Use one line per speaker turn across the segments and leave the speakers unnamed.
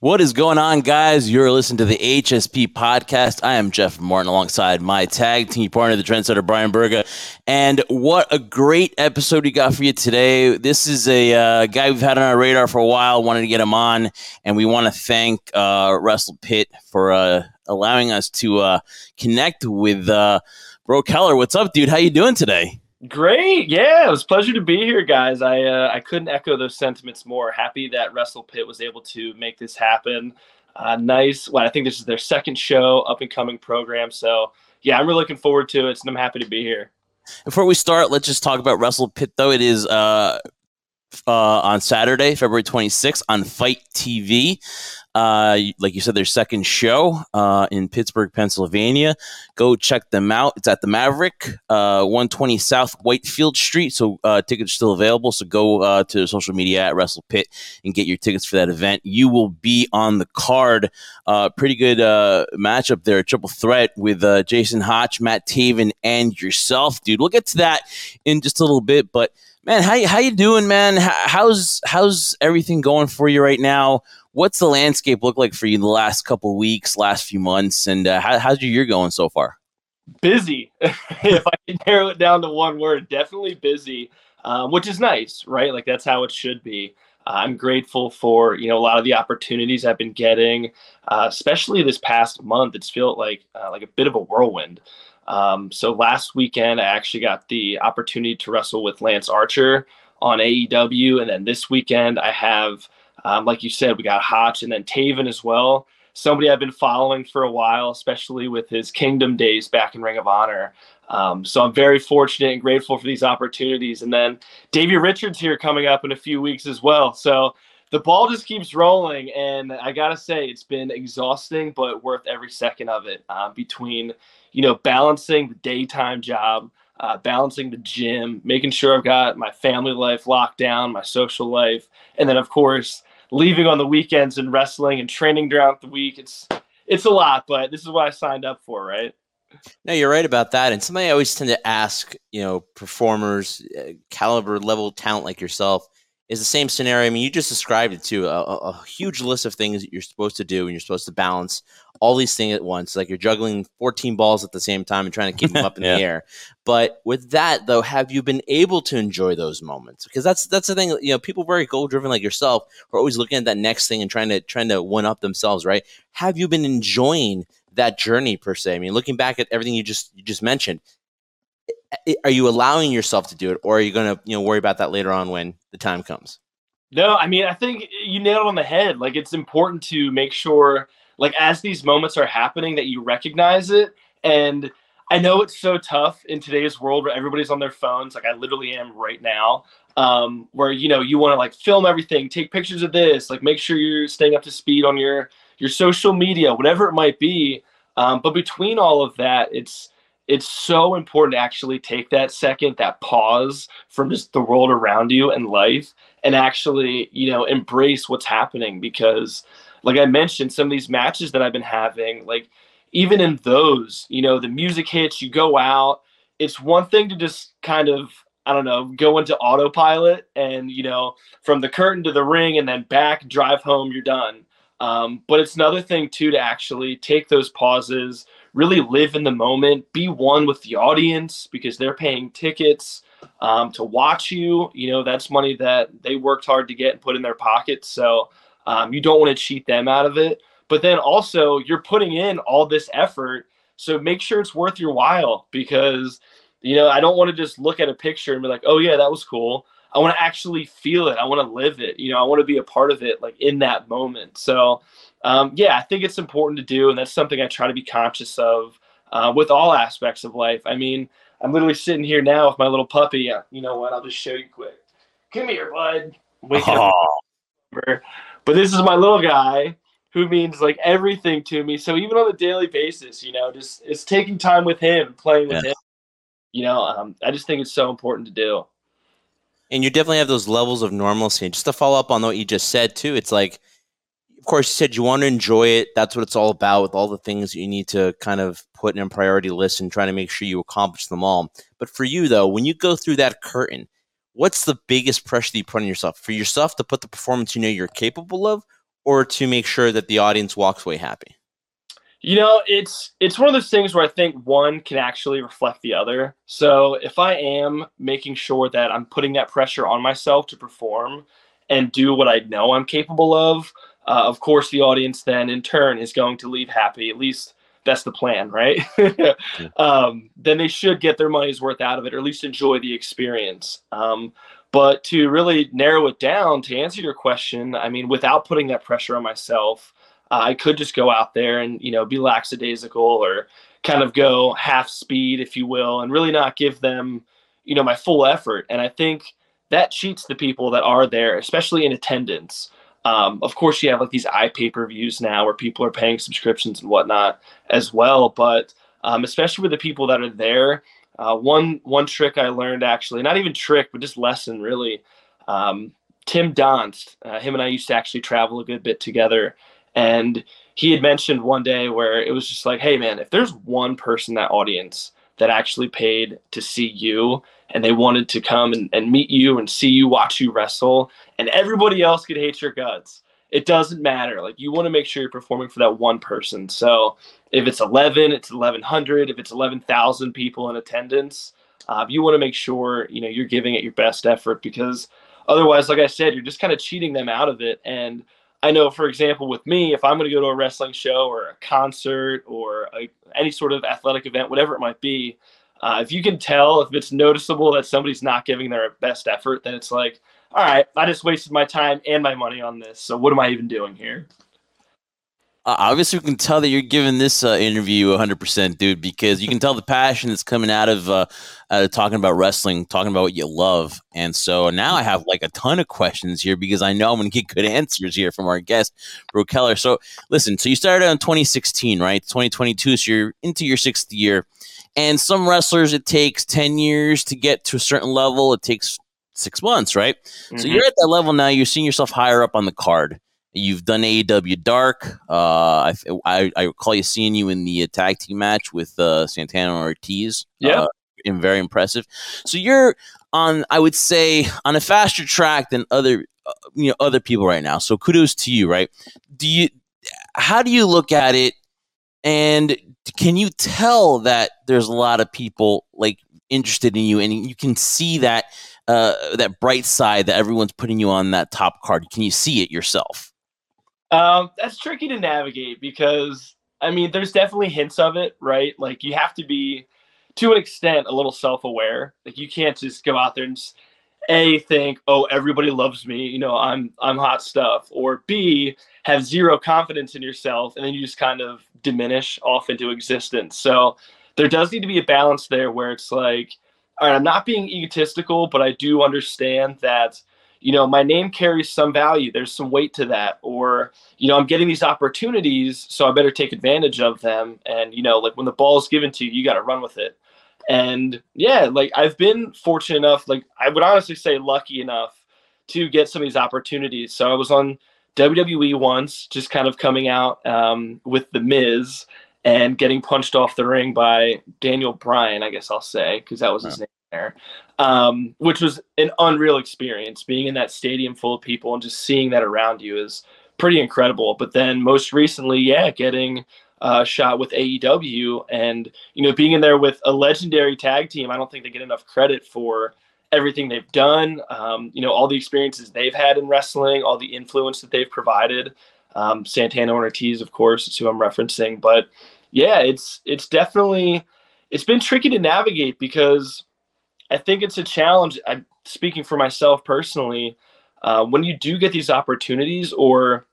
What is going on, guys? You're listening to the HSP podcast. I am Jeff Martin alongside my tag team partner, the trendsetter Brian Berga. And what a great episode we got for you today. This is a uh, guy we've had on our radar for a while, wanted to get him on. And we want to thank uh, Wrestle Pit for uh, allowing us to uh, connect with uh, Bro Keller. What's up, dude? How you doing today?
Great, yeah, it was pleasure to be here, guys. I uh, I couldn't echo those sentiments more. Happy that Wrestle Pit was able to make this happen. Uh, nice. Well, I think this is their second show, up and coming program. So yeah, I'm really looking forward to it, and I'm happy to be here.
Before we start, let's just talk about Wrestle Pit. Though it is uh, uh, on Saturday, February 26th on FITE TV. Uh, like you said, their second show uh, in Pittsburgh, Pennsylvania. Go check them out. It's at the Maverick, uh, 120 South Whitefield Street. So uh, tickets are still available. So go uh, to social media at Pitt and get your tickets for that event. You will be on the card. Uh, pretty good matchup there, triple threat with Jason Hotch, Matt Taven, and yourself, dude. We'll get to that in just a little bit, but man, how how you doing, man? How's how's everything going for you right now? What's the landscape look like for you in the last couple weeks, last few months, and uh, how, how's your year going so far?
Busy. if I can narrow it down to one word, definitely busy, um, which is nice, right? Like that's how it should be. Uh, I'm grateful for you know a lot of the opportunities I've been getting, uh, especially this past month. It's felt like uh, like a bit of a whirlwind. Um, so last weekend, I actually got the opportunity to wrestle with Lance Archer on AEW, and then this weekend I have um, like you said, we got Hotch and then Taven as well. Somebody I've been following for a while, especially with his Kingdom days back in Ring of Honor. Um, so I'm very fortunate and grateful for these opportunities. And then Davey Richards here coming up in a few weeks as well. So the ball just keeps rolling, and I gotta say it's been exhausting, but worth every second of it. Uh, between you know balancing the daytime job, uh, balancing the gym, making sure I've got my family life locked down, my social life, and then of course leaving on the weekends and wrestling and training throughout the week. It's it's a lot, but this is what I signed up for, right?
No, you're right about that. And somebody I always tend to ask, you know, performers, uh, caliber level talent like yourself, is the same scenario. I mean, you just described it too. A, a, huge list of things that you're supposed to do, and you're supposed to balance all these things at once. Like you're juggling 14 balls at the same time and trying to keep them up in yeah. the air. But with that, though, have you been able to enjoy those moments? Because that's that's the thing. You know, people very goal driven like yourself are always looking at that next thing and trying to trying to one up themselves. Right? Have you been enjoying that journey per se? I mean, looking back at everything you just you just mentioned, are you allowing yourself to do it, or are you going to you know worry about that later on when the time comes?
No, I mean I think you nailed on the head. Like it's important to make sure, like as these moments are happening, that you recognize it. And I know it's so tough in today's world where everybody's on their phones. Like I literally am right now. Um, where you know you want to like film everything, take pictures of this, like make sure you're staying up to speed on your your social media, whatever it might be. Um, but between all of that, it's it's so important to actually take that second, that pause from just the world around you and life and actually, you know, embrace what's happening because like I mentioned, some of these matches that I've been having, like even in those, you know, the music hits, you go out, it's one thing to just kind of I don't know, go into autopilot and, you know, from the curtain to the ring and then back, drive home, you're done. Um, but it's another thing, too, to actually take those pauses, really live in the moment, be one with the audience because they're paying tickets um, to watch you. You know, that's money that they worked hard to get and put in their pockets. So um, you don't want to cheat them out of it. But then also, you're putting in all this effort. So make sure it's worth your while because, you know, I don't want to just look at a picture and be like, oh, yeah, that was cool. I want to actually feel it. I want to live it. You know, I want to be a part of it, like in that moment. So, um, yeah, I think it's important to do, and that's something I try to be conscious of uh, with all aspects of life. I mean, I'm literally sitting here now with my little puppy. You know what? I'll just show you quick. Come here, bud. Waking up. But this is my little guy who means like everything to me. So even on a daily basis, you know, just it's taking time with him, playing with yeah. him. You know, um, I just think it's so important to do.
And you definitely have those levels of normalcy. And just to follow up on what you just said too, it's like of course, you said you want to enjoy it. That's what it's all about with all the things you need to kind of put in a priority list and trying to make sure you accomplish them all. But for you, though, when you go through that curtain, what's the biggest pressure that you put on yourself? For yourself to put the performance you know you're capable of,
or to make sure that the audience walks away happy?
You know, it's it's one of those things where I think one can actually reflect the other. So if I am making sure that I'm putting that pressure on myself to perform and do what I know I'm capable of, uh, of course the audience then in turn is going to leave happy. At least that's the plan, right? yeah. um, then they should get their money's worth out of it, or at least enjoy the experience. Um, but to really narrow it down, to answer your question, I mean, without putting that pressure on myself, uh, I could just go out there and you know be lackadaisical or kind of go half speed, if you will, and really not give them you know my full effort. And I think that cheats the people that are there, especially in attendance. Um, of course, you have like these iPay per views now where people are paying subscriptions and whatnot as well. But um, especially with the people that are there, uh, one one trick I learned actually, not even trick, but just lesson really. Um, Tim Donst, uh, him and I used to actually travel a good bit together, and he had mentioned one day where it was just like, hey man, if there's one person in that audience that actually paid to see you and they wanted to come and, and meet you and see you watch you wrestle and everybody else could hate your guts it doesn't matter. Like you want to make sure you're performing for that one person. So if it's 11 it's 1100 if it's 11000 people in attendance uh, you want to make sure you know you're giving it your best effort because otherwise like i said you're just kind of cheating them out of it. And i know for example with me if i'm going to go to a wrestling show or a concert or a, any sort of athletic event whatever it might be uh, if you can tell if it's noticeable that somebody's not giving their best effort, then it's like, all right, I just wasted my time and my money on this. So what am I even doing here?
Uh, obviously, we can tell that you're giving this uh, interview 100%, dude, because you can tell the passion that's coming out of uh, talking about wrestling, talking about what you love. And so now I have like a ton of questions here because I know I'm going to get good answers here from our guest, Bro Keller. So listen, so you started in 2016, right? 2022, so you're into your sixth year. And some wrestlers, it takes 10 years to get to a certain level. It takes six months, right? Mm-hmm. So you're at that level now. You're seeing yourself higher up on the card. You've done AEW Dark. Uh, I, I, I recall you seeing you in the tag team match with uh, Santana Ortiz.
Yeah. Uh,
and very impressive. So you're on, I would say, on a faster track than other, uh, you know, other people right now. So kudos to you, right? Do you, how do you look at it? And can you tell that there's a lot of people like interested in you and you can see that uh, that bright side that everyone's putting you on that top card can you see it yourself
um, that's tricky to navigate because i mean there's definitely hints of it right? Like you have to be to an extent a little self-aware. Like you can't just go out there and just, a think oh everybody loves me you know i'm i'm hot stuff or b have zero confidence in yourself and then you just kind of diminish off into existence. So there does need to be a balance there where it's like all right i'm not being egotistical but i do understand that you know my name carries some value. There's some weight to that. Or you know i'm getting these opportunities so i better take advantage of them. And you know like when the ball is given to you you got to run with it. And yeah, like I've been fortunate enough, like I would honestly say lucky enough to get some of these opportunities. So I was on WWE once, just kind of coming out um, with The Miz and getting punched off the ring by Daniel Bryan, I guess I'll say, because that was his name there, um, which was an unreal experience. Being in that stadium full of people and just seeing that around you is pretty incredible. But then most recently, yeah, getting uh, shot with AEW, and you know, being in there with a legendary tag team, I don't think they get enough credit for everything they've done. Um, you know, all the experiences they've had in wrestling, all the influence that they've provided. Um, Santana Ortiz, of course, is who I'm referencing, but yeah, it's it's definitely it's been tricky to navigate because I think it's a challenge. I'm speaking for myself personally. Uh, when you do get these opportunities, or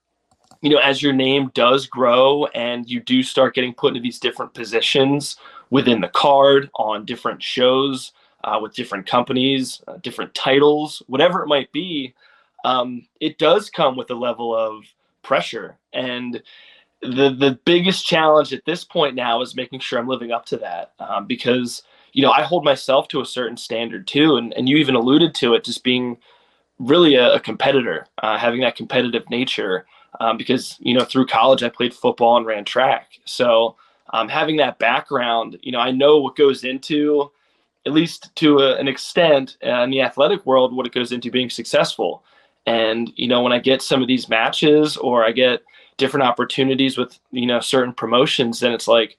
you know, as your name does grow and you do start getting put into these different positions within the card on different shows uh, with different companies, uh, different titles, whatever it might be, um, it does come with a level of pressure. And the the biggest challenge at this point now is making sure I'm living up to that um, because you know I hold myself to a certain standard too, and and you even alluded to it, just being really a, a competitor, uh, having that competitive nature um, because you know through college I played football and ran track. So um, having that background, you know, I know what goes into, at least to a, an extent, uh, in the athletic world, what it goes into being successful. And, you know, when I get some of these matches or I get different opportunities with, you know, certain promotions, then it's like,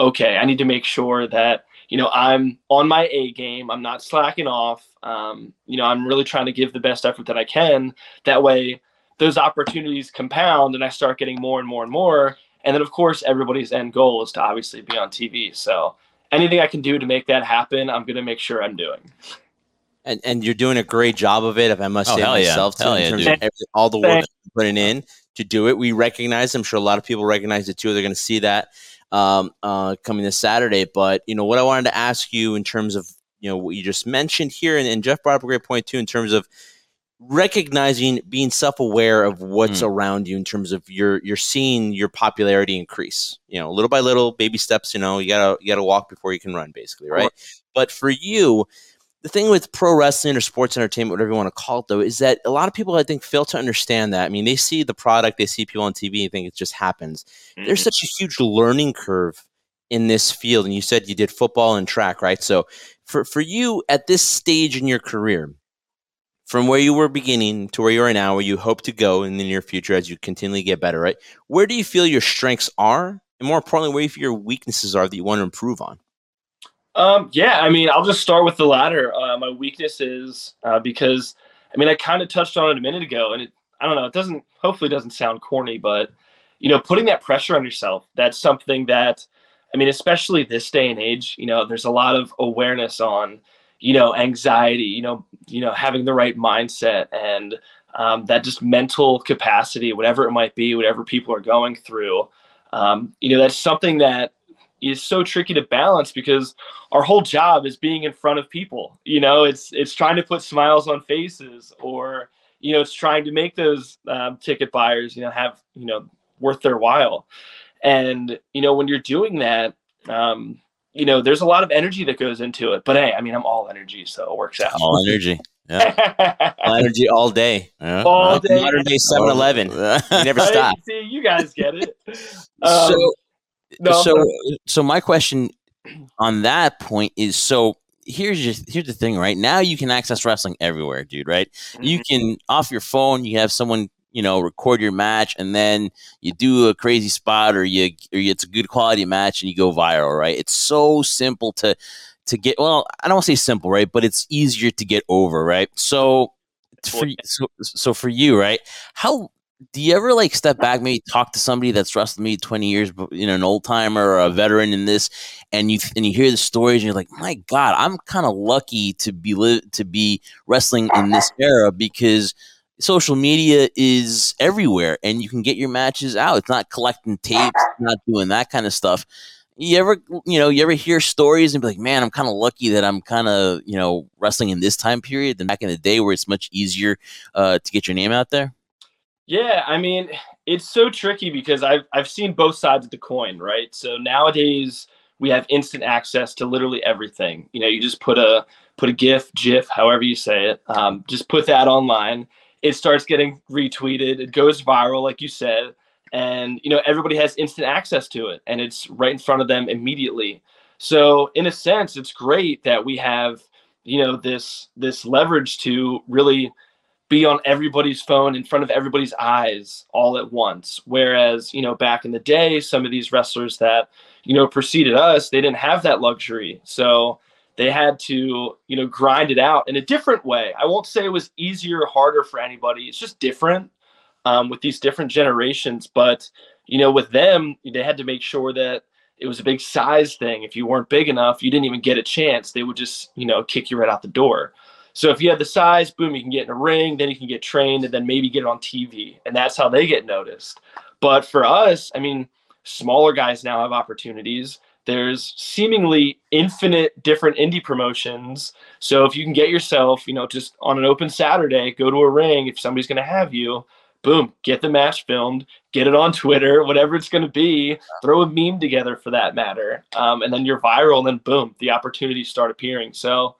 okay, I need to make sure that, you know, I'm on my A game. I'm not slacking off. Um, you know, I'm really trying to give the best effort that I can. That way, those opportunities compound and I start getting more and more and more. And then, of course, everybody's end goal is to obviously be on TV. So anything I can do to make that happen, I'm going to make sure I'm doing.
And, and you're doing a great job of it, if I must
Oh,
say
hell yeah.
myself, too,
Hell
in
yeah,
terms
dude.
of every, all the work
Thanks.
that you're putting in to do it. We recognize, I'm sure a lot of people recognize it too. They're going to see that um, uh, coming this Saturday. But, you know, what I wanted to ask you in terms of, you know, what you just mentioned here, and, and Jeff brought up a great point too, in terms of recognizing being self-aware of what's around you in terms of you're you're seeing your popularity increase you know little by little baby steps you know you gotta you gotta walk before you can run basically right? But for you the thing with pro wrestling or sports entertainment whatever you want to call it though is that a lot of people i think fail to understand that i mean they see the product they see people on tv and think it just happens there's mm-hmm. such a huge learning curve in this field and you said you did football and track right so for for you at this stage in your career from where you were beginning to where you are now, where you hope to go in the near future as you continually get better, right? Where do you feel your strengths are? And more importantly, where do you feel your weaknesses are that you want to improve on?
Um, yeah, I mean, I'll just start with the latter. Uh, my weakness is uh, because, I mean, I kind of touched on it a minute ago, and it, I don't know, it doesn't, hopefully, doesn't sound corny, but, you know, putting that pressure on yourself, that's something that, I mean, especially this day and age, you know, there's a lot of awareness on, you know, anxiety, you know, you know, having the right mindset and um, that just mental capacity, whatever it might be, whatever people are going through. Um, you know, that's something that is so tricky to balance because our whole job is being in front of people. You know, it's it's trying to put smiles on faces, or you know, it's trying to make those um, ticket buyers, you know, have you know worth their while. And you know, when you're doing that, um, you know, there's a lot of energy that goes into it. But hey, I mean, I'm all energy, so it works out.
All energy.
All energy all day.
Yeah.
All day.
Modern day 7 Eleven. You never stop.
See, you guys get it. Um,
so,
no,
so, so my question on that point is: so here's just here's the thing, right? Now you can access wrestling everywhere, dude. Right? You mm-hmm. can off your phone. You have someone you know record your match, and then you do a crazy spot, or you or it's a good quality match, and you go viral. Right? It's so simple to to get. Well, I don't want to say simple, right? But it's easier to get over, right? So. For, so, so for you, right? How do you ever like step back, maybe talk to somebody that's wrestled maybe twenty years, you know, an old timer or a veteran in this, and you and you hear the stories, and you're like, my God, I'm kind of lucky to be li- to be wrestling in this era because social media is everywhere, and you can get your matches out. It's not collecting tapes, not doing that kind of stuff. You ever, you know, you ever hear stories and be like, man, I'm kind of lucky that I'm kind of, you know, wrestling in this time period than back in the day where it's much easier uh, to get your name out there.
Yeah, I mean, it's so tricky because I've I've seen both sides of the coin, right? So nowadays we have instant access to literally everything. You know, you just put a put a GIF, GIF, however you say it, um, just put that online. It starts getting retweeted. It goes viral, like you said, and you know everybody has instant access to it, and it's right in front of them immediately. So in a sense, it's great that we have you know this this leverage to really be on everybody's phone in front of everybody's eyes all at once. Whereas, you know, back in the day, some of these wrestlers that, you know, preceded us, they didn't have that luxury. So they had to, you know, grind it out in a different way. I won't say it was easier or harder for anybody. It's just different um, with these different generations. But, you know, with them, they had to make sure that it was a big size thing. If you weren't big enough, you didn't even get a chance. They would just, you know, kick you right out the door. So if you have the size, boom, you can get in a ring, then you can get trained, and then maybe get on TV, and that's how they get noticed. But for us, I mean, smaller guys now have opportunities. There's seemingly infinite different indie promotions. So if you can get yourself, you know, just on an open Saturday, go to a ring. If somebody's going to have you, boom, get the match filmed, get it on Twitter, whatever it's going to be. Throw a meme together for that matter, um, and then you're viral. And then boom, the opportunities start appearing. So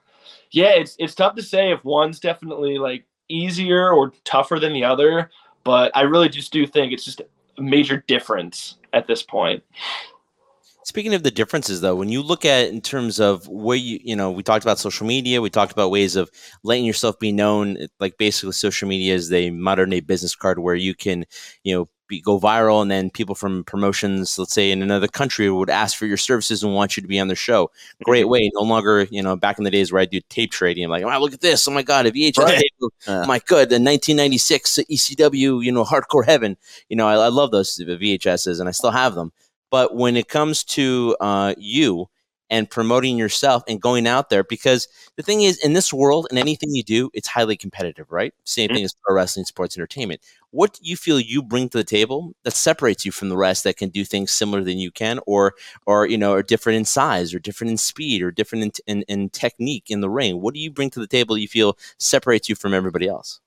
yeah, it's it's tough to say if one's definitely like easier or tougher than the other, but I really just do think it's just a major difference at this point.
Speaking of the differences, though, when you look at in terms of where you, you know, we talked about social media, we talked about ways of letting yourself be known. Like basically, social media is the modern day business card where you can, you know, be, go viral, and then people from promotions, let's say in another country, would ask for your services and want you to be on their show. Great mm-hmm. way. No longer, you know, back in the days where I do tape trading, I'm like, wow, look at this. Oh my god, a VHS right. tape. Oh my god, the 1996 ECW, you know, Hardcore Heaven. You know, I, I love those VHSs, and I still have them. But when it comes to uh, you, and promoting yourself and going out there because the thing is in this world and anything you do it's highly competitive right same mm-hmm. thing as pro wrestling sports entertainment what do you feel you bring to the table that separates you from the rest that can do things similar than you can or or you know are different in size or different in speed or different in, in, in technique in the ring what do you bring to the table you feel separates you from everybody else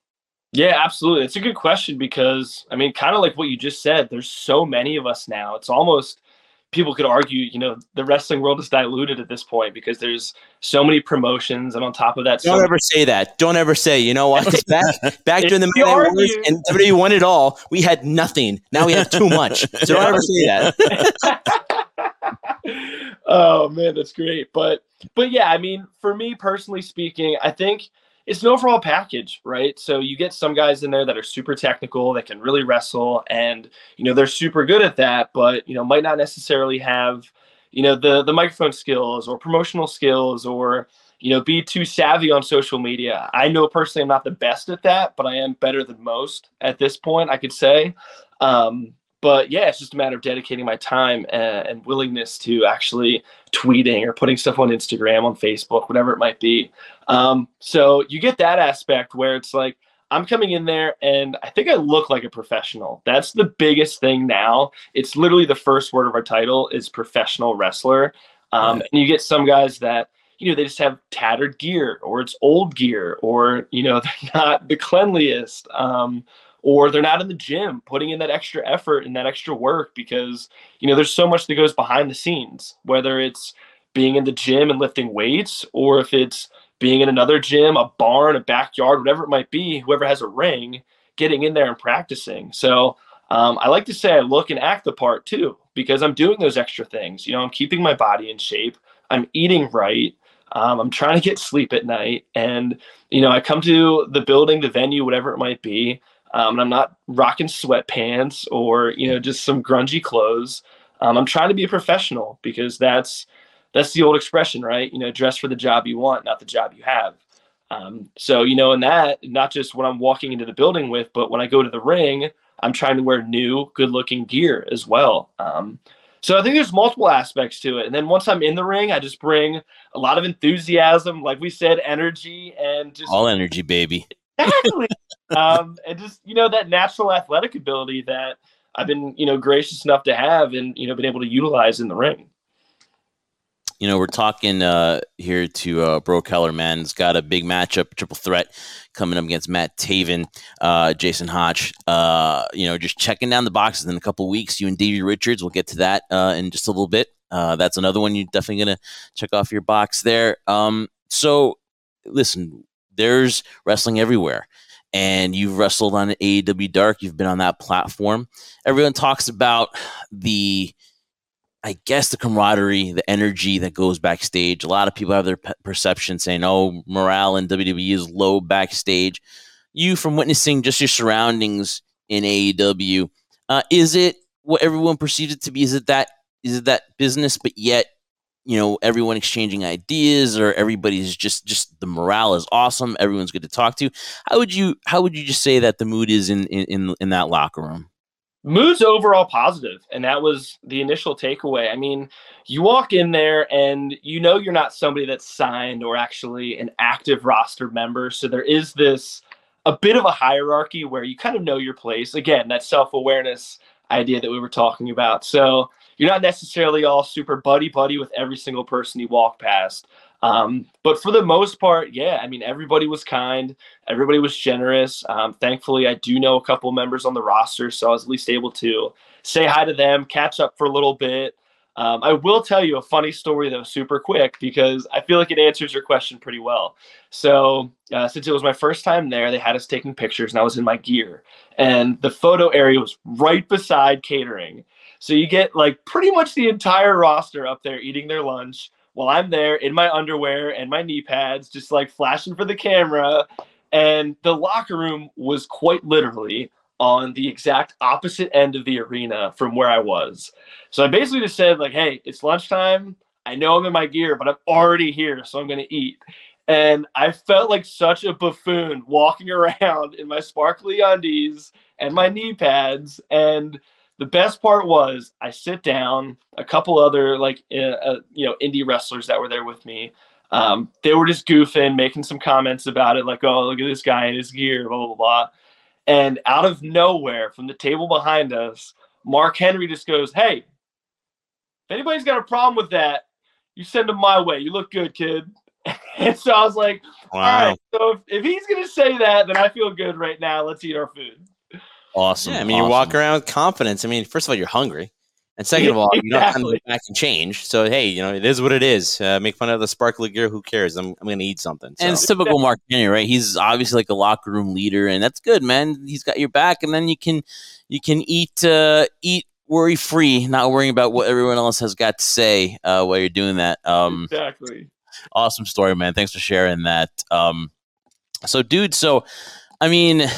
yeah, absolutely. It's a good question because I mean, kind of like what you just said, there's so many of us now. It's almost people could argue, you know, the wrestling world is diluted at this point because there's so many promotions, and on top of that,
don't
so
ever say that. Don't ever say, you know what? back back during the Wars, and WWE won it all. We had nothing. Now we have too much. So don't ever say that.
oh man, that's great. But but yeah, I mean, for me personally speaking, I think it's an overall package, right? So you get some guys in there that are super technical, that can really wrestle, and you know they're super good at that, but you know might not necessarily have you know the the microphone skills or promotional skills or you know be too savvy on social media. I know personally I'm not the best at that, but I am better than most at this point. I could say. Um, but yeah, it's just a matter of dedicating my time and, and, willingness to actually tweeting or putting stuff on Instagram, on Facebook, whatever it might be. Um, so you get that aspect where it's like, I'm coming in there and I think I look like a professional. That's the biggest thing now. It's literally the first word of our title is professional wrestler. Um, and you get some guys that, you know, they just have tattered gear or it's old gear or, you know, they're not the cleanliest. Um, or they're not in the gym putting in that extra effort and that extra work because you know there's so much that goes behind the scenes whether it's being in the gym and lifting weights or if it's being in another gym a barn a backyard whatever it might be whoever has a ring getting in there and practicing. So um, i like to say i look and act the part too because i'm doing those extra things. You know i'm keeping my body in shape. I'm eating right. Um, i'm trying to get sleep at night. And you know i come to the building the venue whatever it might be um, and I'm not rocking sweatpants or you know just some grungy clothes. Um, I'm trying to be a professional because that's that's the old expression, right? You know, dress for the job you want, not the job you have. Um, so you know, in that, not just what I'm walking into the building with, but when I go to the ring, I'm trying to wear new, good-looking gear as well. Um, so I think there's multiple aspects to it. And then once I'm in the ring, I just bring a lot of enthusiasm, like we said, energy, and just
all energy, baby.
Exactly um, and just you know that natural athletic ability that I've been you know gracious enough to have and you know been able to utilize in the ring.
You know, we're talking uh, here to uh, Bro Keller, man. He's got a big matchup, triple threat coming up against Matt Taven, uh, Jason Hotch. Uh, you know, just checking down the boxes in a couple weeks. You and Davey Richards, we'll get to that uh, in just a little bit. Uh, that's another one you're definitely going to check off your box there. Um, so, listen, there's wrestling everywhere and you've wrestled on AEW Dark. You've been on that platform. Everyone talks about the, I guess, the camaraderie, the energy that goes backstage. A lot of people have their perception saying, "Oh, morale in WWE is low backstage." You, from witnessing just your surroundings in AEW, uh, is it what everyone perceives it to be? Is it that? Is it that business, but yet you know everyone exchanging ideas or everybody's just just the morale is awesome. Everyone's good to talk to. How would you how would you just say that the mood is in in in that locker room?
Mood's overall positive and that was the initial takeaway. I mean you walk in there and you know you're not somebody that's signed or actually an active roster member. So there is this a bit of a hierarchy where you kind of know your place. Again that self-awareness idea that we were talking about. So you're not necessarily all super buddy buddy with every single person you walk past. Um, but for the most part, yeah, I mean, everybody was kind, everybody was generous. Um, thankfully, I do know a couple members on the roster, so I was at least able to say hi to them, catch up for a little bit. Um, I will tell you a funny story though, super quick, because I feel like it answers your question pretty well. So, uh, since it was my first time there, they had us taking pictures, and I was in my gear, and the photo area was right beside catering. So you get like pretty much the entire roster up there eating their lunch while I'm there in my underwear and my knee pads, just like flashing for the camera. And the locker room was quite literally on the exact opposite end of the arena from where I was. So I basically just said, like, hey, it's lunchtime. I know I'm in my gear, but I'm already here, so I'm gonna eat. And I felt like such a buffoon walking around in my sparkly undies and my knee pads. And the best part was I sit down, a couple other like uh, uh, you know indie wrestlers that were there with me. Um, they were just goofing, making some comments about it, like, "Oh, look at this guy in his gear," blah blah blah. And out of nowhere, from the table behind us, Mark Henry just goes, "Hey, if anybody's got a problem with that, you send them my way. You look good, kid." and so I was like, wow. "All right, so if, if he's gonna say that, then I feel good right now. Let's eat our food."
Awesome.
Yeah, I mean,
awesome.
you walk around with confidence. I mean, first of all, you're hungry. And second of all, you don't have to go back and change. So hey, you know it is what it is. Uh, make fun of the sparkly gear. Who cares? I'm, I'm going to eat something. So.
And it's typical Mark Henry, right? He's obviously like a locker room leader, and that's good, man. He's got your back, and then you can you can eat uh, eat worry free, not worrying about what everyone else has got to say uh, while you're doing that. Um,
exactly.
Awesome story, man. Thanks for sharing that. Um, so, dude, so I mean,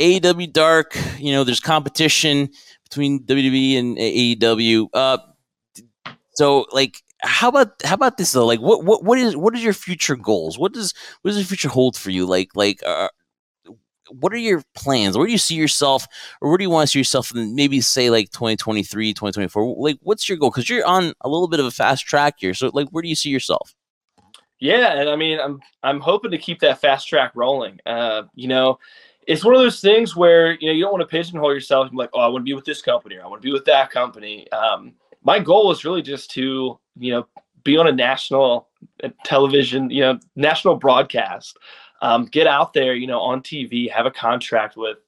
AEW Dark, you know, there's competition between WWE and AEW. Uh, so like, how about how about this though? Like, what what what is what is your future goals? What does what does the future hold for you? Like like. Uh, what are your plans? Where do you see yourself, or where do you want to see yourself in maybe say like 2023, 2024? Like, what's your goal? Because you're on a little bit of a fast track here. So, like, where do you see yourself?
Yeah, and I mean, I'm I'm hoping to keep that fast track rolling. Uh, you know, it's one of those things where you know you don't want to pigeonhole yourself and be like, oh, I want to be with this company or I want to be with that company. Um, my goal is really just to you know be on a national uh, television, you know, national broadcast, um, get out there, you know, on TV, have a contract with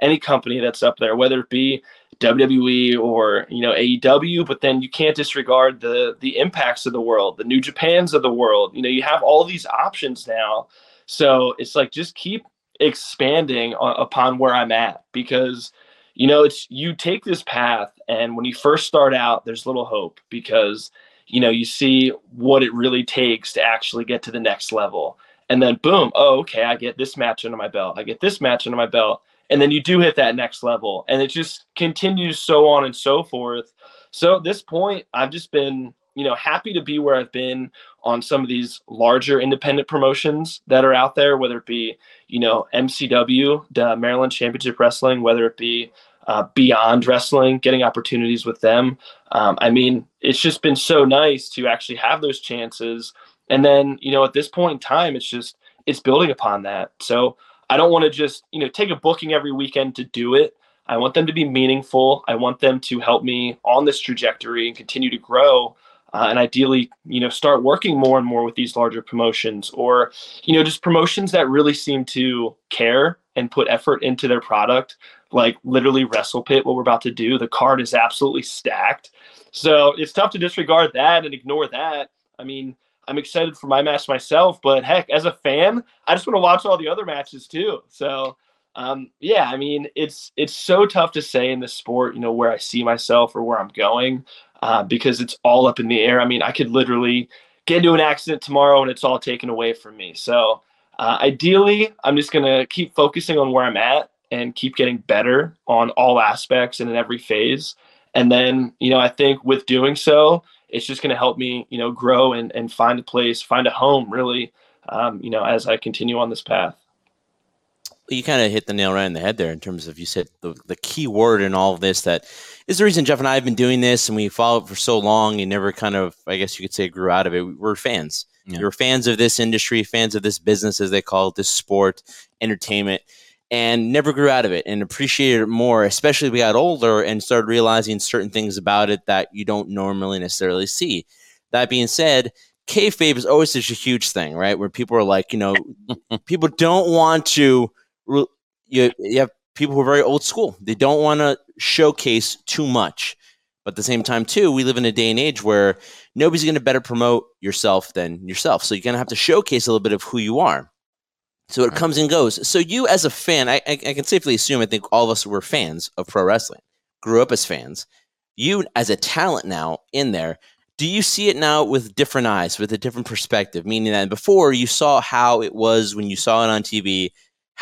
any company that's up there, whether it be WWE or you know AEW, but then you can't disregard the the impacts of the world, the New Japans of the world. You know, you have all these options now. So it's like just keep expanding upon where I'm at because you know it's you take this path and when you first start out there's little hope because you know you see what it really takes to actually get to the next level. And then boom oh okay I get this match under my belt I get this match under my belt and then you do hit that next level and it just continues so on and so forth. So at this point I've just been you know happy to be where I've been on some of these larger independent promotions that are out there, whether it be you know MCW, the Maryland Championship Wrestling, whether it be uh, Beyond Wrestling, getting opportunities with them. Um, I mean, it's just been so nice to actually have those chances. And then you know at this point in time, it's just it's building upon that. So I don't want to just you know take a booking every weekend to do it. I want them to be meaningful. I want them to help me on this trajectory and continue to grow uh, and ideally you know start working more and more with these larger promotions or you know just promotions that really seem to care and put effort into their product like literally wrestle pit what we're about to do. The card is absolutely stacked. So it's tough to disregard that and ignore that. I mean i'm excited for my match myself but heck as a fan i just want to watch all the other matches too. So um, yeah, I mean, it's it's so tough to say in this sport, you know, where I see myself or where I'm going uh, because it's all up in the air. I mean, I could literally get into an accident tomorrow and it's all taken away from me. So, uh, ideally, I'm just going to keep focusing on where I'm at and keep getting better on all aspects and in every phase. And then, you know, I think with doing so, it's just going to help me, you know, grow and, and find a place, find a home really, um, you know, as I continue on this path
you kind of hit the nail right on the head there in terms of you said the, the key word in all of this that is the reason Jeff and I have been doing this and we followed for so long and never kind of I guess you could say grew out of it. We're fans. Yeah. We're fans of this industry, fans of this business as they call it, this sport, entertainment, and never grew out of it and appreciated it more, especially we got older and started realizing certain things about it that you don't normally necessarily see. That being said, kayfabe is always such a huge thing, right? Where people are like, you know, people don't want to you, you have people who are very old school. They don't want to showcase too much. But at the same time, too, we live in a day and age where nobody's going to better promote yourself than yourself. So you're going to have to showcase a little bit of who you are. So it
Right.
comes and goes. So you, as a fan, I, I, I can safely assume, I think all of us were fans of pro wrestling, grew up as fans. You, as a talent now in there, do you see it now with different eyes, with a different perspective? Meaning that before you saw how it was when you saw it on TV,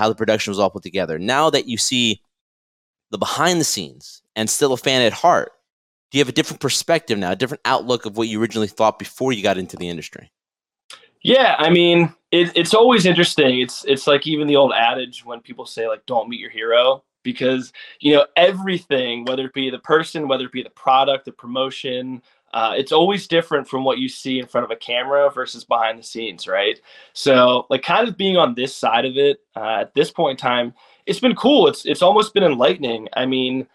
how the production was all put together. Now that you see the behind the scenes and still a fan at heart, do you have a different perspective now, a different outlook of what you originally thought before you got into the industry?
Yeah, I mean, it, it's always interesting. It's it's like even the old adage when people say like, "Don't meet your hero," because you know everything, whether it be the person, whether it be the product, the promotion, uh, it's always different from what you see in front of a camera versus behind the scenes, right? So, like, kind of being on this side of it uh, at this point in time, it's been cool. It's it's almost been enlightening. I mean.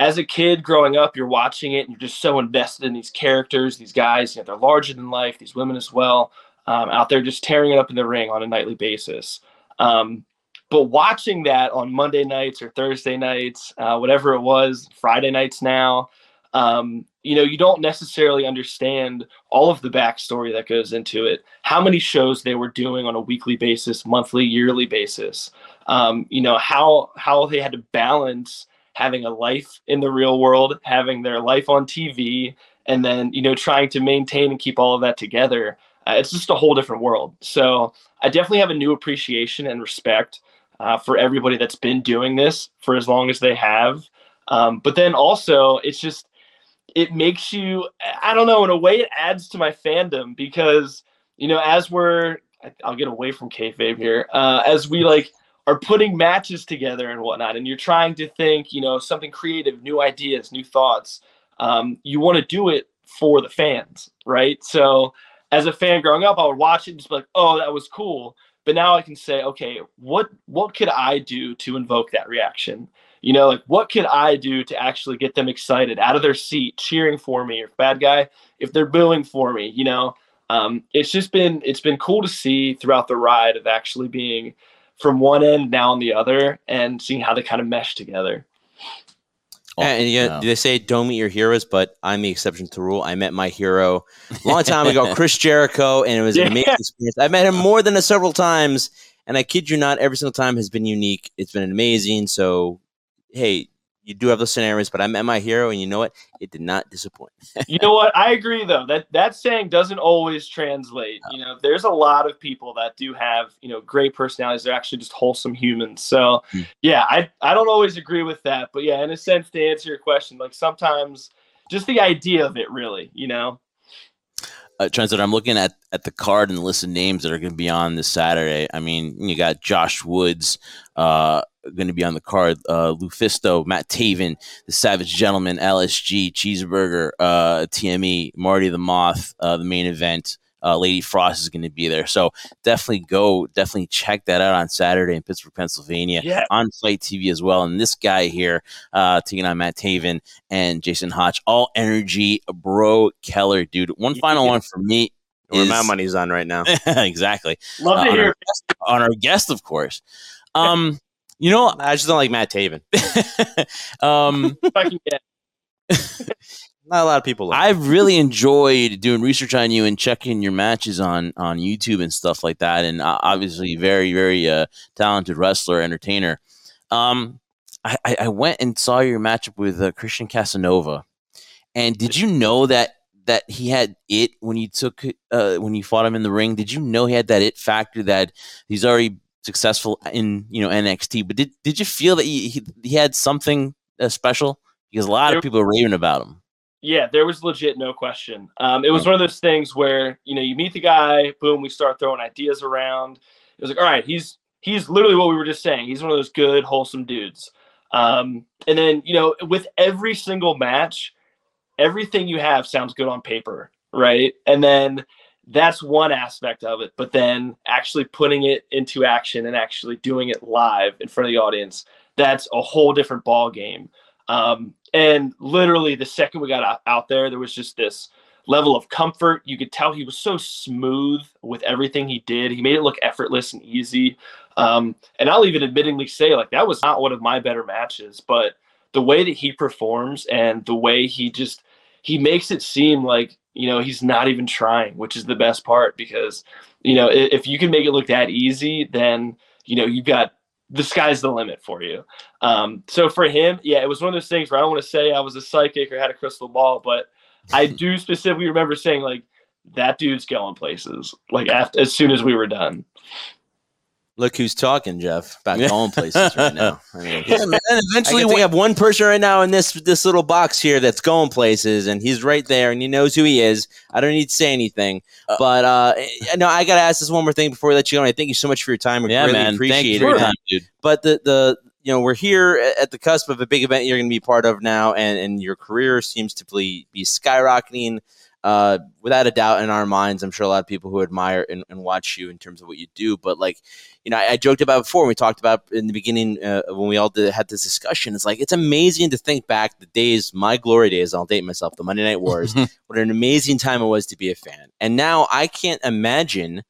As a kid growing up, you're watching it and you're just so invested in these characters, these guys. You know, they're larger than life. These women as well um, out there just tearing it up in the ring on a nightly basis. Um, but watching that on Monday nights or Thursday nights, uh, whatever it was, Friday nights now, um, you know, you don't necessarily understand all of the backstory that goes into it. How many shows they were doing on a weekly basis, monthly, yearly basis. Um, you know how how they had to balance having a life in the real world, having their life on TV, and then you know trying to maintain and keep all of that together uh, it's just a whole different world. So I definitely have a new appreciation and respect uh, for everybody that's been doing this for as long as they have. Um, but then also, it's just it makes you I don't know in a way it adds to my fandom because you know as we're I'll get away from kayfabe here uh, as we like are putting matches together and whatnot, and you're trying to think you know something creative, new ideas, new thoughts. Um, you want to do it for the fans, right? So as a fan growing up, I would watch it and just be like, "Oh, that was cool." But now I can say, "Okay, what what could I do to invoke that reaction?" You know, like what could I do to actually get them excited, out of their seat, cheering for me, or bad guy, if they're booing for me, you know. Um, it's just been it's been cool to see throughout the ride of actually being from one end now on the other and seeing how they kind of mesh together.
Oh,
and you
no.
they say don't meet your heroes, but I'm the exception to the rule. I met my hero a long time ago, Chris Jericho, and it was
Yeah.
an amazing experience. I met him more than a several times, and I kid you not, every single time has been unique. It's been amazing. So, hey, you do have those scenarios, but I met my hero, and you know what? It did not disappoint.
you know what? I agree though. That that saying doesn't always translate. You know, there's a lot of people that do have, you know, great personalities. They're actually just wholesome humans. So
Hmm.
yeah, I I don't always agree with that. But yeah, in a sense to answer your question, like sometimes just the idea of it really, you know.
Uh, I'm looking at, at the card and the list of names that are going to be on this Saturday. I mean, you got Josh Woods uh, going to be on the card, uh, Lufisto, Matt Taven, the Savage Gentleman, LSG, Cheeseburger, uh, TME, Marty the Moth, uh, the main event. Uh, Lady Frost is going to be there. So definitely go, definitely check that out on Saturday in Pittsburgh, Pennsylvania
Yeah.
on FITE TV as well. And this guy here, uh, taking on Matt Taven and Jason Hotch, all energy, bro, Keller, dude. One final
Yeah.
one for me
Where
is
my money's on right now.
exactly
Love to
Uh,
hear
on our guest, of course. Um, you know,
I just don't like Matt Taven.
um,
if I can get
Not a lot of people. Like.
I've really enjoyed doing research on you and checking your matches on on YouTube and stuff like that. And uh, obviously, very very uh, talented wrestler, entertainer. Um, I, I I went and saw your matchup with uh, Christian Casanova, and did you know that that he had it when you took uh, when you fought him in the ring? Did you know he had that it factor that he's already successful in you know NXT? But did did you feel that he he, he had something uh, special? Because a lot of people are raving about him.
Yeah, there was legit no question. Um, it was one of those things where you know you meet the guy, boom, we start throwing ideas around. It was like, all right, he's he's literally what we were just saying. He's one of those good, wholesome dudes. Um, and then you know, with every single match, everything you have sounds good on paper, right? And then that's one aspect of it. But then actually putting it into action and actually doing it live in front of the audience, that's a whole different ball game. Um, and literally, the second we got out, there, there was just this level of comfort. You could tell he was so smooth with everything he did. He made it look effortless and easy. Um, and I'll even admittingly say, like, that was not one of my better matches, but the way that he performs and the way he just he makes it seem like you know he's not even trying, which is the best part because you know if you can make it look that easy, then you know you've got the sky's the limit for you. Um, so for him, yeah, it was one of those things where I don't want to say I was a psychic or had a crystal ball, but I do specifically remember saying like that dude's going places. Like after as soon as we were done.
Look who's talking, Jeff, about going places right now. I mean,
Yeah, man. Eventually,
can think one person right now in this this little box here that's going places, and he's right there, and he knows who he is. I don't need to say anything,
Uh,
but uh, no, I gotta ask this one more thing before we let you go. And I thank you so much for your time. I
yeah,
really
man.
appreciate
Thank you
it.
for your time, dude.
But the the you know we're here at the cusp of a big event you're going to be part of now, and and your career seems to be, be skyrocketing. Uh, without a doubt, in our minds, I'm sure a lot of people who admire and, and watch you in terms of what you do. But like, you know, I, I joked about before we talked about in the beginning uh, when we all did, had this discussion. It's like it's amazing to think back the days, my glory days. I'll date myself, the Monday Night Wars. what an amazing time it was to be a fan. And now I can't imagine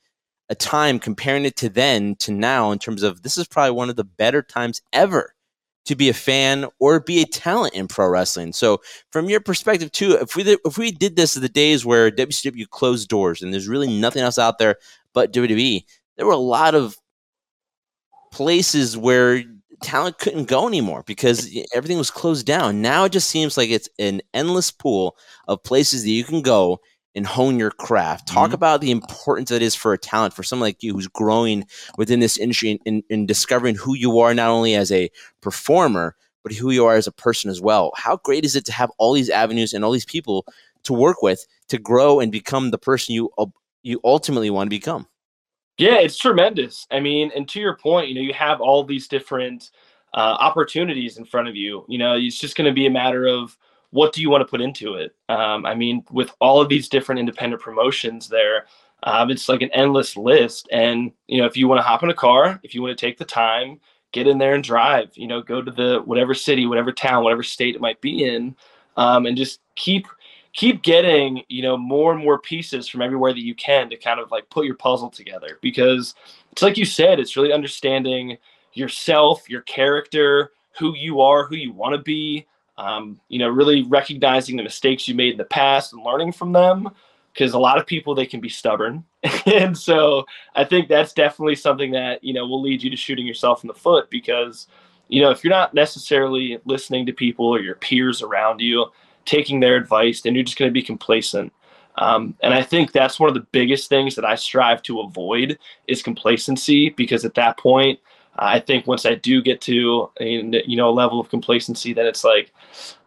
a time comparing it to then to now in terms of this is probably one of the better times ever to be a fan or be a talent in pro wrestling. So from your perspective too, if we did, if we did this in the days where WCW closed doors and there's really nothing else out there but WWE, there were a lot of places where talent couldn't go anymore because everything was closed down. Now it just seems like it's an endless pool of places that you can go and hone your craft. Talk
Mhm.
about the importance that is for a talent, for someone like you who's growing within this industry and, and, and discovering who you are not only as a performer, but who you are as a person as well. How great is it to have all these avenues and all these people to work with to grow and become the person you you ultimately want to become?
Yeah, it's tremendous. I mean, and to your point, you know, you have all these different uh, opportunities in front of you. You know, it's just going to be a matter of what do you want to put into it. Um, I mean, with all of these different independent promotions, there, um, it's like an endless list. And you know, if you want to hop in a car, if you want to take the time, get in there and drive. You know, go to the whatever city, whatever town, whatever state it might be in, um, and just keep keep getting you know more and more pieces from everywhere that you can to kind of like put your puzzle together because it's like you said it's really understanding yourself your character who you are who you want to be um, you know really recognizing the mistakes you made in the past and learning from them because a lot of people they can be stubborn and so i think that's definitely something that you know will lead you to shooting yourself in the foot because you know if you're not necessarily listening to people or your peers around you taking their advice, then you're just going to be complacent. Um, and I think that's one of the biggest things that I strive to avoid is complacency, because at that point, I think once I do get to a, you know a level of complacency, then it's like,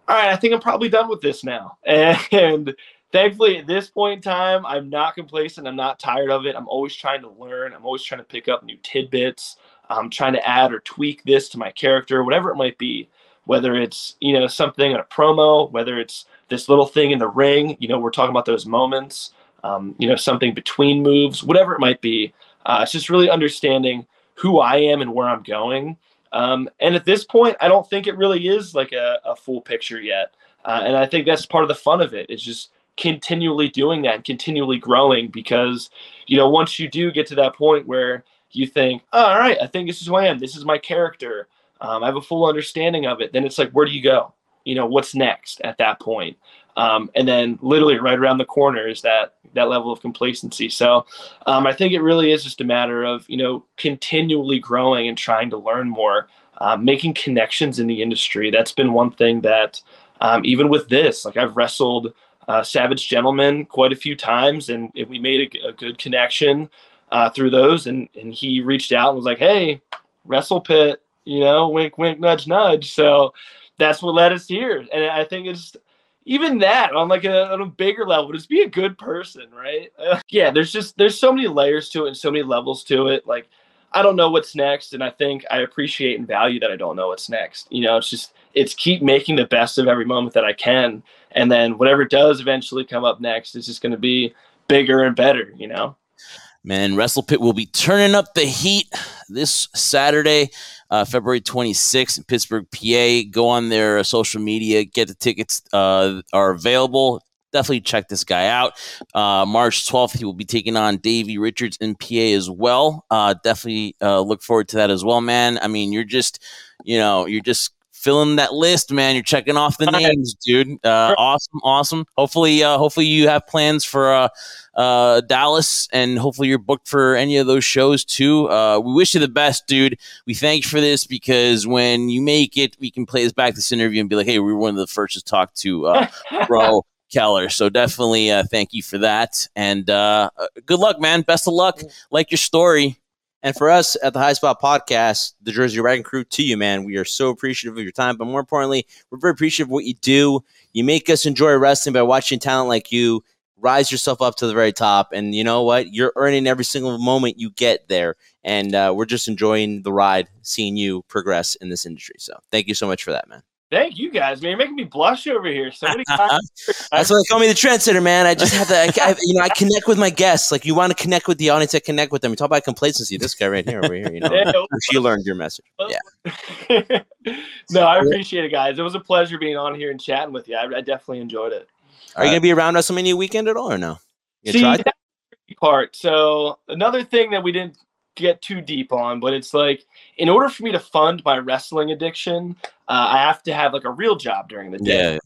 all right, I think I'm probably done with this now. And thankfully, at this point in time, I'm not complacent. I'm not tired of it. I'm always trying to learn. I'm always trying to pick up new tidbits. I'm trying to add or tweak this to my character, whatever it might be whether it's you know something in a promo whether it's this little thing in the ring you know we're talking about those moments um, you know something between moves whatever it might be uh, it's just really understanding who i am and where i'm going um, and at this point i don't think it really is like a, a full picture yet uh, and i think that's part of the fun of it is just continually doing that and continually growing because you know once you do get to that point where you think oh, all right i think this is who i am this is my character um, I have a full understanding of it, then it's like, where do you go? You know, what's next at that point? Um, and then literally right around the corner is that that level of complacency. So um, I think it really is just a matter of you know continually growing and trying to learn more, uh, making connections in the industry. That's been one thing that um, even with this, like I've wrestled uh, Savage Gentleman quite a few times, and, we made a, a good connection uh, through those. And and he reached out and was like, "Hey, Wrestle Pit." you know, wink, wink, nudge, nudge. So that's what led us here. And I think it's even that on like a, on a bigger level, just be a good person, right? Uh, yeah, there's just there's so many layers to it and so many levels to it. Like I don't know what's next, and I think I appreciate and value that I don't know what's next. You know, it's just it's keep making the best of every moment that I can, and then whatever does eventually come up next is just going to be bigger and better. You know.
Man, Wrestle Pit will be turning up the heat this Saturday, uh, February 26th in Pittsburgh, PA. Go on their uh, social media, get the tickets uh, are available. Definitely check this guy out. Uh, March 12th, he will be taking on Davey Richards in PA as well. Uh, definitely uh, look forward to that as well, man. I mean, you're just, you know, you're just filling that list, man. You're checking off the names, dude. Uh, awesome, awesome. Hopefully, uh, hopefully you have plans for uh, uh, Dallas, and hopefully you're booked for any of those shows too. Uh, we wish you the best, dude. We thank you for this because when you make it, we can play this back this interview and be like, hey, we were one of the first to talk to uh, Bro. Keller. So definitely uh, thank you for that. And uh, uh, good luck, man. Best of luck. Like your story.
And for us at the High Spot Podcast, the Jersey Wrecking Crew, to you, man, we are so appreciative of your time. But more importantly, we're very appreciative of what you do. You make us enjoy wrestling by watching talent like you rise yourself up to the very top. And you know what? You're earning every single moment you get there. And uh, we're just enjoying the ride, seeing you progress in this industry. So thank you so much for that, man.
Thank you guys, man. You're making me blush over here. So many.
That's why they call me the trendsetter, man. I just have to, I, I, you know, I connect with my guests. Like you want to connect with the audience, I connect with them. You talk about complacency. This guy right here, over here, you know,
Yeah.
she learned your message. Yeah.
no, I appreciate it, guys. It was a pleasure being on here and chatting with you. I, I definitely enjoyed it.
Are you gonna be around WrestleMania weekend at all or no? You
See,
tried?
that's the part. So another thing that we didn't get too deep on, but it's like in order for me to fund my wrestling addiction, uh, I have to have like a real job during the day.
Yeah.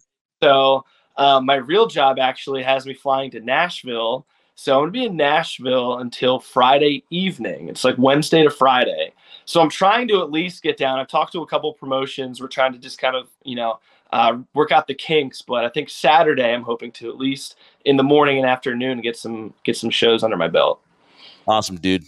So um, my real job actually has me flying to Nashville. So I'm gonna be in Nashville until Friday evening. It's like Wednesday to Friday. So I'm trying to at least get down. I've talked to a couple promotions. We're trying to just kind of, you know, uh, work out the kinks. But I think Saturday I'm hoping to at least in the morning and afternoon get some get some shows under my belt.
Awesome, dude.